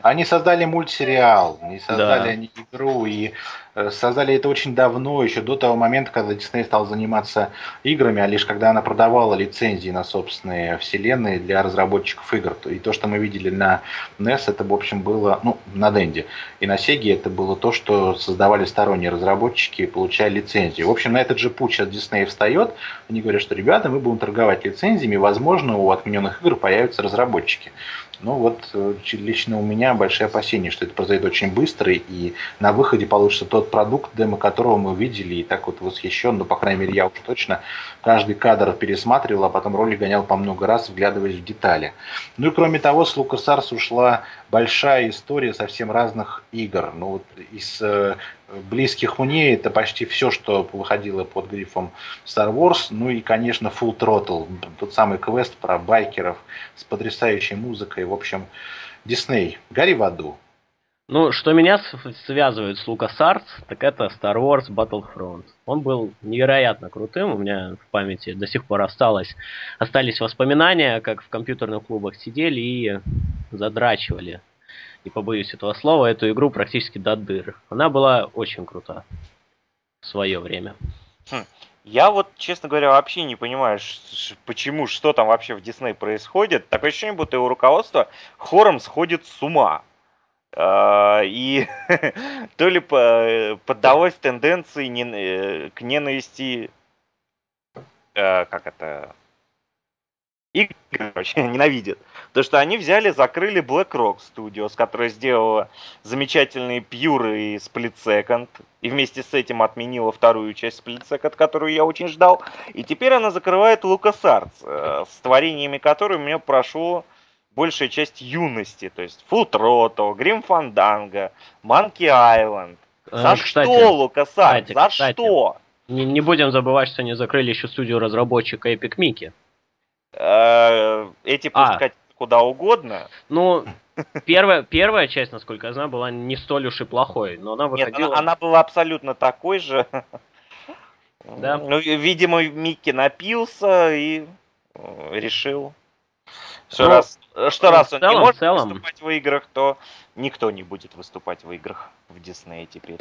[SPEAKER 1] Они создали мультсериал, не создали да. они игру, и э, создали это очень давно, еще до того момента, когда Дисней стал заниматься играми, а лишь когда она продавала лицензии на собственные вселенные для разработчиков игр. И то, что мы видели на NES, это, в общем, было, ну, на Денде. И на Sega это было то, что создавали сторонние разработчики, получая лицензию. В общем, на этот же путь сейчас Дисней встает. Они говорят, что, ребята, мы будем торговать лицензиями, возможно, у отмененных игр появятся разработчики. Ну вот э, лично у меня большие опасения, что это произойдет очень быстро, и на выходе получится тот продукт, демо которого мы увидели, и так вот восхищен, ну, по крайней мере, я уж точно каждый кадр пересматривал, а потом роли гонял по много раз, вглядываясь в детали. Ну и кроме того, с LucasArts ушла большая история совсем разных игр. Ну вот из э, близких мне это почти все, что выходило под грифом Star Wars. Ну и, конечно, Full Throttle, тот самый квест про байкеров с потрясающей музыкой. В общем, Дисней, гори в аду.
[SPEAKER 2] Ну, что меня связывает с LucasArts, так это Star Wars Battlefront. Он был невероятно крутым, у меня в памяти до сих пор осталось, остались воспоминания, как в компьютерных клубах сидели и задрачивали не побоюсь этого слова, эту игру практически до дыр. Она была очень крута в свое время.
[SPEAKER 3] Хм. Я вот, честно говоря, вообще не понимаю, почему, что там вообще в Дисней происходит. Такое ощущение, будто его руководство хором сходит с ума. А, и то ли поддалось тенденции э, к ненависти, э, как это, игры вообще ненавидят. То, что они взяли, закрыли BlackRock Studios, которая сделала замечательные пьюры и Split Second, и вместе с этим отменила вторую часть Split Second, которую я очень ждал. И теперь она закрывает LucasArts, э, с творениями которой у меня прошло большая часть юности. То есть Full Throttle, Grim Fandango, Monkey Island. За кстати, что, LucasArts? За кстати, что?
[SPEAKER 2] Не, не будем забывать, что они закрыли еще студию разработчика Epic Mickey.
[SPEAKER 3] Э, эти пускать а. куда угодно.
[SPEAKER 2] Ну, первая, первая часть, насколько я знаю, была не столь уж и плохой, но она выходила... Нет,
[SPEAKER 3] она, она была абсолютно такой же. Да. Ну, видимо, Микки напился и э, решил, что ну, раз, что ну, раз он целом, не может целом... выступать в играх, то никто не будет выступать в играх в Диснее теперь.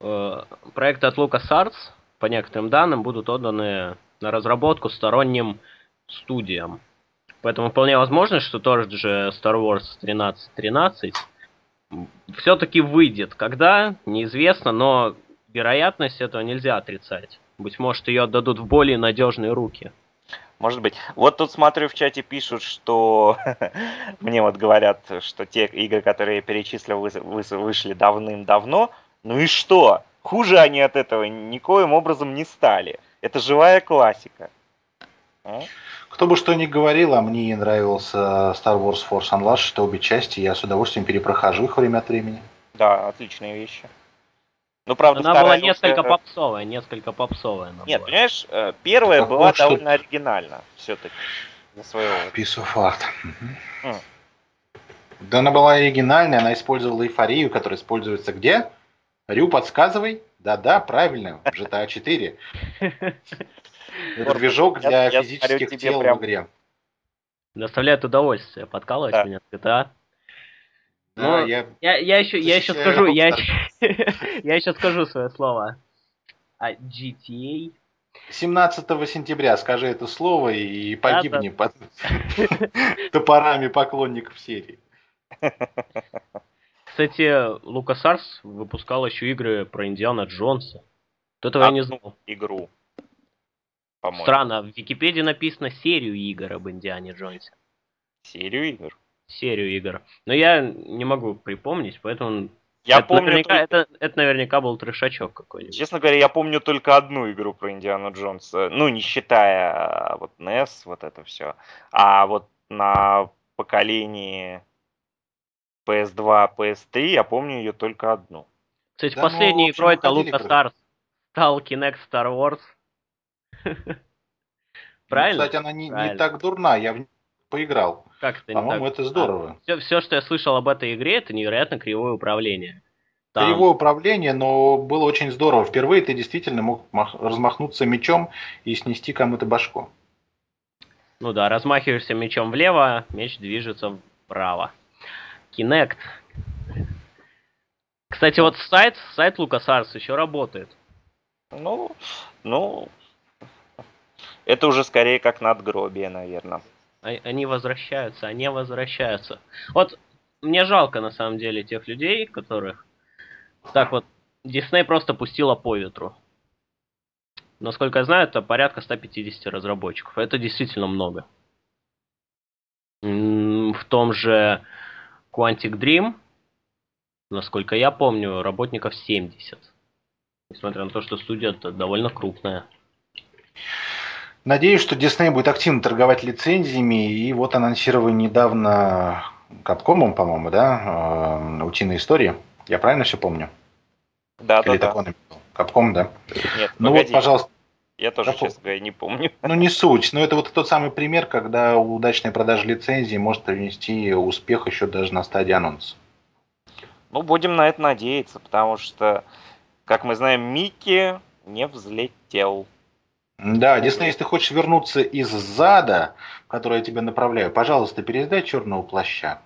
[SPEAKER 2] Э, проекты от LucasArts, по некоторым данным, будут отданы на разработку сторонним студиям. Поэтому вполне возможно, что тот же Star Wars 1313 все-таки выйдет. Когда, неизвестно, но вероятность этого нельзя отрицать. Быть может, ее отдадут в более надежные руки.
[SPEAKER 3] Может быть. Вот тут смотрю в чате пишут, что мне вот говорят, что те игры, которые я перечислил, вышли давным-давно. Ну и что? Хуже они от этого никоим образом не стали. Это живая классика.
[SPEAKER 1] Кто бы что ни говорил, а мне нравился Star Wars Force Unleashed, что обе части, я с удовольствием перепрохожу их время от времени.
[SPEAKER 3] Да, отличные вещи. Ну, правда,
[SPEAKER 2] Она была несколько уже... попсовая, Ну, правда, она была несколько русская... попсовая, несколько попсовая. Она
[SPEAKER 3] Нет,
[SPEAKER 2] была.
[SPEAKER 3] понимаешь, э, первая была что... довольно оригинальна, все-таки.
[SPEAKER 1] На своего. Piece of art. Угу. Mm. Да она была оригинальная, она использовала эйфорию, которая используется где? Рю, подсказывай. Да-да, правильно, в GTA 4. Это движок для физических тел в игре.
[SPEAKER 2] Доставляет удовольствие подкалывать меня в GTA. Ну, я, я, я еще, я еще скажу, я, я еще скажу свое слово. А GTA
[SPEAKER 1] 17 сентября скажи это слово и погибни под топорами поклонников серии.
[SPEAKER 2] Кстати, LucasArts выпускал еще игры про Индиана Джонса. Вот этого я не знал.
[SPEAKER 3] Игру.
[SPEAKER 2] Странно, в Википедии написано серию игр об Индиане Джонсе.
[SPEAKER 3] Серию игр?
[SPEAKER 2] Серию игр. Но я не могу припомнить, поэтому...
[SPEAKER 3] Я это, помню
[SPEAKER 2] наверняка, только... это, это наверняка был трешачок какой-нибудь.
[SPEAKER 3] Честно говоря, я помню только одну игру про Индиану Джонса. Ну, не считая а, вот NES, вот это все. А вот на поколении PS2, PS3, я помню ее только одну.
[SPEAKER 2] Кстати, да, последней ну, игрой это LucasArts стал Kinect Star Wars.
[SPEAKER 1] Правильно? кстати, она не, не так дурна, я в поиграл.
[SPEAKER 2] Как это
[SPEAKER 1] По-моему, это здорово.
[SPEAKER 2] А, все, все, что я слышал об этой игре, это невероятно кривое управление.
[SPEAKER 1] Там... Кривое управление, но было очень здорово. Впервые ты действительно мог мах- размахнуться мечом и снести кому-то башку.
[SPEAKER 2] Ну да, размахиваешься мечом влево, меч движется вправо. Kinect. Кстати, вот сайт, сайт LucasArts еще работает.
[SPEAKER 3] Ну, ну, это уже скорее как надгробие, наверное.
[SPEAKER 2] Они возвращаются, они возвращаются. Вот мне жалко на самом деле тех людей, которых так вот Дисней просто пустила по ветру. Насколько я знаю, это порядка 150 разработчиков. Это действительно много. В том же Quantic Dream, насколько я помню, работников 70. Несмотря на то, что студия довольно крупная.
[SPEAKER 1] Надеюсь, что Disney будет активно торговать лицензиями, и вот анонсировали недавно Капкомом, по-моему, да, э, «Утиные истории». Я правильно все помню?
[SPEAKER 3] Да, Или да, да.
[SPEAKER 1] Капком, да?
[SPEAKER 3] Нет, ну погоди. вот, пожалуйста. Я тоже, Капком. честно говоря, не помню.
[SPEAKER 1] Ну, не суть. Но это вот тот самый пример, когда удачная продажа лицензии может принести успех еще даже на стадии анонса.
[SPEAKER 3] Ну, будем на это надеяться, потому что, как мы знаем, Микки не взлетел.
[SPEAKER 1] Да, Дисней, если ты хочешь вернуться из зада, в который я тебя направляю, пожалуйста, передай черного плаща.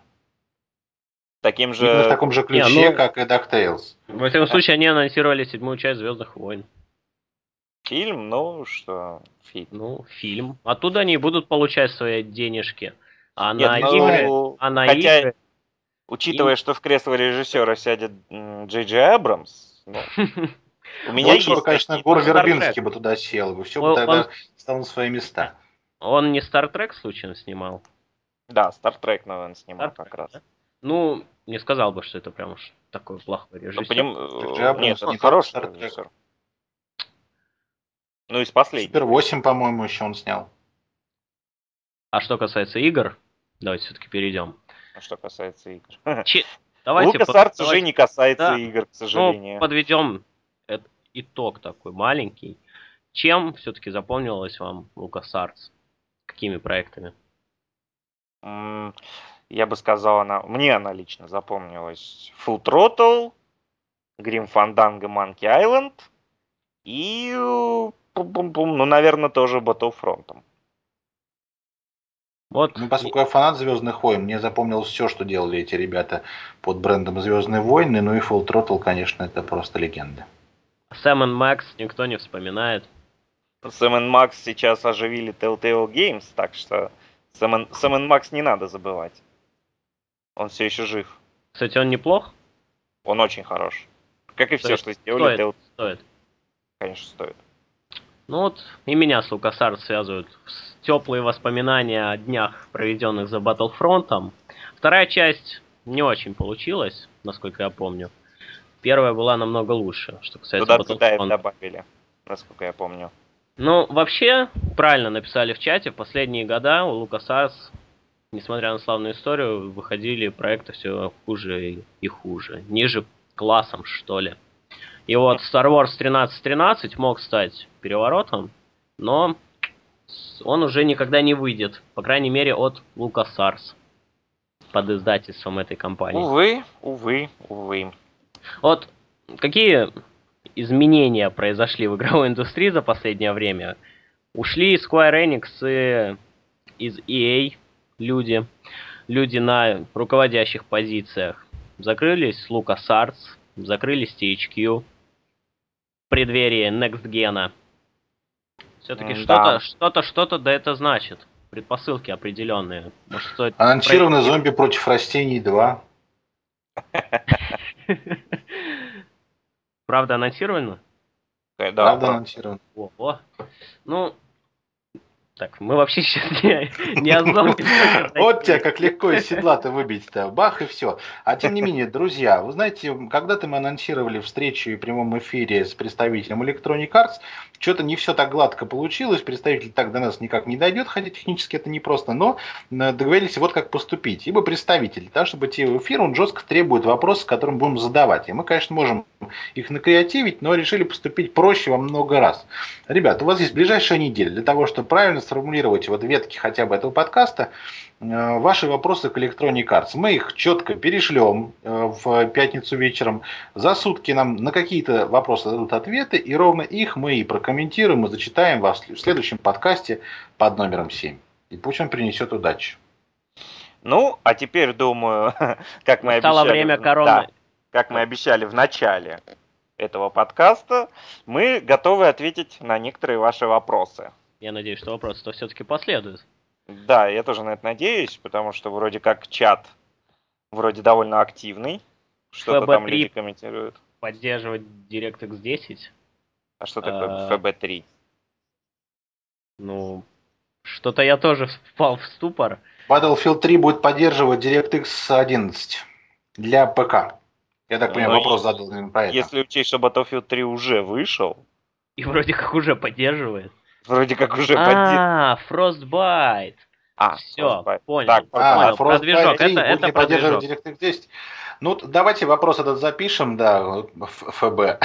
[SPEAKER 3] Таким же... Именно
[SPEAKER 1] в таком же ключе, не, ну... как и DuckTales.
[SPEAKER 2] Во всяком случае, они анонсировали седьмую часть Звездных войн.
[SPEAKER 3] Фильм, ну что,
[SPEAKER 2] фильм. Ну, фильм. Оттуда они будут получать свои денежки. А Нет, на ну, игры... А на хотя, игры...
[SPEAKER 3] Учитывая, и... что в кресло режиссера сядет Джей Джей Абрамс, ну,
[SPEAKER 1] У меня Лучше есть конечно, Гор Вербинский бы туда сел, бы все бы тогда стало на свои места.
[SPEAKER 2] Он не Стартрек случайно снимал?
[SPEAKER 3] Да, Стартрек, наверное, снимал Star как раз. Да?
[SPEAKER 2] Ну, не сказал бы, что это прям уж такой плохой ну, режиссер.
[SPEAKER 3] Ну, поним... Нет, это хороший режиссер. Ну, из последних.
[SPEAKER 1] Супер 8, по-моему, еще он снял.
[SPEAKER 2] А что касается игр, давайте все-таки перейдем.
[SPEAKER 3] А что касается игр?
[SPEAKER 2] Че... Давайте
[SPEAKER 3] Лукас Артс уже не касается да. игр, к ну, сожалению.
[SPEAKER 2] Ну, подведем итог такой маленький. Чем все-таки запомнилась вам LucasArts? Какими проектами?
[SPEAKER 3] Я бы сказал, она, мне она лично запомнилась Full Throttle, Grim Fandango Monkey Island и, ну, наверное, тоже Battlefront.
[SPEAKER 1] Вот. Ну, поскольку я фанат Звездных войн, мне запомнилось все, что делали эти ребята под брендом Звездные войны. Ну и Full Throttle, конечно, это просто легенда.
[SPEAKER 2] Сэм и Макс никто не вспоминает.
[SPEAKER 3] Сэм и Макс сейчас оживили Telltale Games, так что Сэм и Макс не надо забывать. Он все еще жив.
[SPEAKER 2] Кстати, он неплох?
[SPEAKER 3] Он очень хорош. Как и все, что сделали.
[SPEAKER 2] Стоит, Tell... стоит.
[SPEAKER 3] Конечно, стоит.
[SPEAKER 2] Ну вот, и меня с LucasArts связывают теплые воспоминания о днях, проведенных за Battlefront. Вторая часть не очень получилась, насколько я помню. Первая была намного лучше, что касается
[SPEAKER 3] Туда Battlefront. добавили, насколько я помню.
[SPEAKER 2] Ну, вообще, правильно написали в чате, в последние года у LucasArts, несмотря на славную историю, выходили проекты все хуже и хуже. Ниже классом, что ли. И вот Star Wars 1313 мог стать переворотом, но он уже никогда не выйдет, по крайней мере от LucasArts под издательством этой компании.
[SPEAKER 3] Увы, увы, увы.
[SPEAKER 2] Вот какие изменения произошли в игровой индустрии за последнее время? Ушли Square Enix и из EA люди, люди на руководящих позициях. Закрылись LucasArts, закрылись THQ в преддверии Next Gen. Все-таки да. что-то, что-то, что-то да это значит. Предпосылки определенные.
[SPEAKER 1] Может, стоит Анонсированный пройти... зомби против растений 2.
[SPEAKER 2] Правда анонсировано?
[SPEAKER 1] Да, Правда анонсировано. О,
[SPEAKER 2] Ну, так, мы вообще сейчас не, не о зомби.
[SPEAKER 1] Вот тебя как легко из седла-то выбить-то. Бах и все. А тем не менее, друзья, вы знаете, когда-то мы анонсировали встречу и прямом эфире с представителем Electronic Arts, что-то не все так гладко получилось, представитель так до нас никак не дойдет, хотя технически это непросто, но э, договорились вот как поступить. Ибо представитель, да, чтобы идти в эфир, он жестко требует вопросы, которые мы будем задавать. И мы, конечно, можем их накреативить, но решили поступить проще во много раз. Ребят, у вас есть ближайшая неделя для того, чтобы правильно сформулировать вот ветки хотя бы этого подкаста, э, ваши вопросы к Electronic Arts. Мы их четко перешлем э, в пятницу вечером. За сутки нам на какие-то вопросы дадут ответы, и ровно их мы и прокомментируем, и зачитаем вас в следующем подкасте под номером 7. И пусть он принесет удачу.
[SPEAKER 3] Ну, а теперь, думаю, как мы
[SPEAKER 2] Стало
[SPEAKER 3] обещали...
[SPEAKER 2] время короны. Да,
[SPEAKER 3] как мы обещали в начале этого подкаста, мы готовы ответить на некоторые ваши вопросы.
[SPEAKER 2] Я надеюсь, что вопросы-то все-таки последуют.
[SPEAKER 3] Да, я тоже на это надеюсь, потому что вроде как чат вроде довольно активный. Что-то там люди комментируют.
[SPEAKER 2] Поддерживать DirectX 10.
[SPEAKER 3] А что такое а... FB3?
[SPEAKER 2] Ну, что-то я тоже впал в ступор.
[SPEAKER 1] Battlefield 3 будет поддерживать DirectX 11 для ПК. Я так понимаю, Но вопрос задал именно
[SPEAKER 3] про это. Если учесть, что Battlefield 3 уже вышел.
[SPEAKER 2] И вроде как уже поддерживает.
[SPEAKER 3] Вроде как уже.
[SPEAKER 2] А, Frostbite. А, все, понял. Так,
[SPEAKER 1] понял. А, Про движок. Это, это про движок. DirectX 10. Ну, давайте вопрос этот запишем, да, ФБ,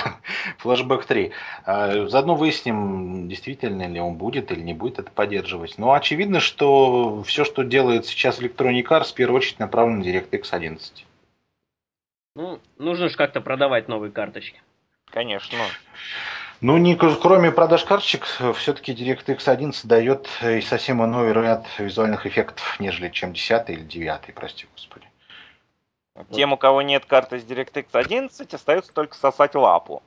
[SPEAKER 1] флешбэк 3. А, заодно выясним, действительно ли он будет или не будет это поддерживать. Но очевидно, что все, что делает сейчас Electronic Arts, в первую очередь направлено на DirectX 11.
[SPEAKER 2] Ну, нужно же как-то продавать новые карточки.
[SPEAKER 3] Конечно.
[SPEAKER 1] Ну, не, кроме продаж карточек, все-таки DirectX 11 дает и совсем иной ряд визуальных эффектов, нежели чем 10 или 9, прости господи.
[SPEAKER 3] Тем, у кого нет карты с DirectX 11, остается только сосать лапу.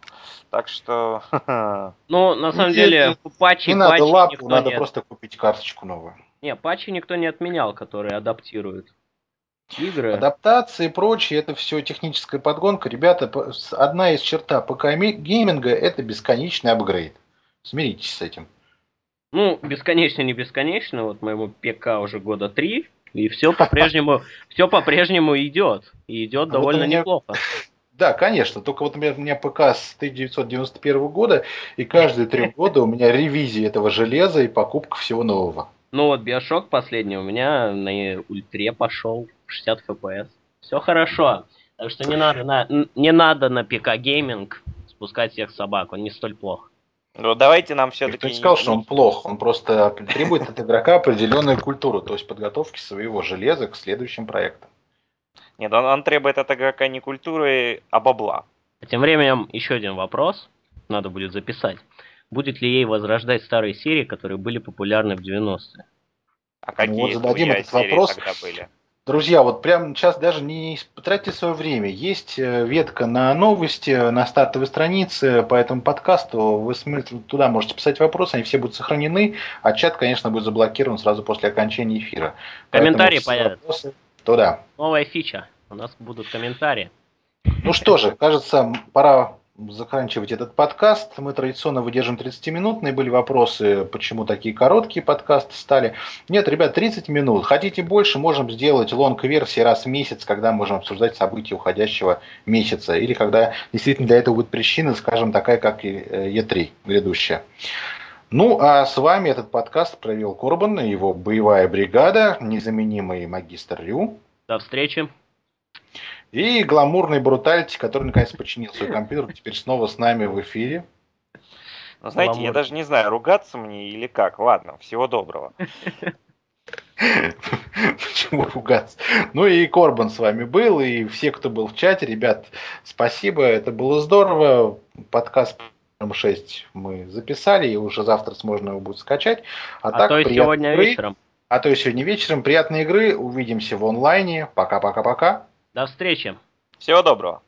[SPEAKER 3] Так что...
[SPEAKER 2] Ну, на самом ну, деле,
[SPEAKER 1] патчи... Не надо лапу, надо просто купить карточку новую.
[SPEAKER 2] Не, патчи никто не отменял, которые адаптируют игры.
[SPEAKER 1] Адаптации и прочее, это все техническая подгонка. Ребята, одна из черта ПК гейминга это бесконечный апгрейд. Смиритесь с этим.
[SPEAKER 2] Ну, бесконечно, не бесконечно. Вот моему ПК уже года три, и все по-прежнему, все по-прежнему идет. И идет а довольно меня... неплохо.
[SPEAKER 1] Да, конечно. Только вот у меня, у меня ПК с 1991 года, и каждые три года у меня ревизия этого железа и покупка всего нового.
[SPEAKER 2] Ну вот Биошок последний у меня на ультре пошел 60 FPS. Все хорошо. Так что не надо на, не надо на ПК гейминг спускать всех собак, он не столь плох.
[SPEAKER 3] Ну давайте нам все-таки...
[SPEAKER 1] Я сказал, что он плох, он просто требует от игрока определенную культуру, то есть подготовки своего железа к следующим проектам.
[SPEAKER 3] Нет, он, он требует от игрока не культуры, а бабла.
[SPEAKER 2] Тем временем еще один вопрос надо будет записать. Будет ли ей возрождать старые серии, которые были популярны в 90-е?
[SPEAKER 3] А какие ну, вот зададим этот вопрос. тогда были?
[SPEAKER 1] Друзья, вот прямо сейчас даже не потратьте свое время. Есть э, ветка на новости, на стартовой странице по этому подкасту. Вы туда можете писать вопросы, они все будут сохранены, а чат, конечно, будет заблокирован сразу после окончания эфира.
[SPEAKER 2] Комментарии появятся.
[SPEAKER 1] Туда.
[SPEAKER 2] Новая фича. У нас будут комментарии.
[SPEAKER 1] Ну что же, кажется, пора заканчивать этот подкаст. Мы традиционно выдержим 30-минутные. Были вопросы, почему такие короткие подкасты стали. Нет, ребят, 30 минут. Хотите больше, можем сделать long-версии раз в месяц, когда можем обсуждать события уходящего месяца. Или когда действительно для этого будет причина, скажем, такая, как E3 э, грядущая. Ну, а с вами этот подкаст провел Корбан, его боевая бригада, незаменимый магистр Рю.
[SPEAKER 2] До встречи.
[SPEAKER 1] И гламурный Брутальти, который наконец починил свой компьютер, теперь снова с нами в эфире.
[SPEAKER 3] Ну, знаете, Гламур. я даже не знаю, ругаться мне или как. Ладно, всего доброго.
[SPEAKER 1] Почему ругаться? Ну и Корбан с вами был, и все, кто был в чате, ребят, спасибо, это было здорово. Подкаст 6 мы записали, и уже завтра можно его будет скачать.
[SPEAKER 2] А, а так, то есть сегодня игры, вечером.
[SPEAKER 1] А то есть сегодня вечером. Приятной игры, увидимся в онлайне. Пока-пока-пока.
[SPEAKER 2] До встречи.
[SPEAKER 3] Всего доброго.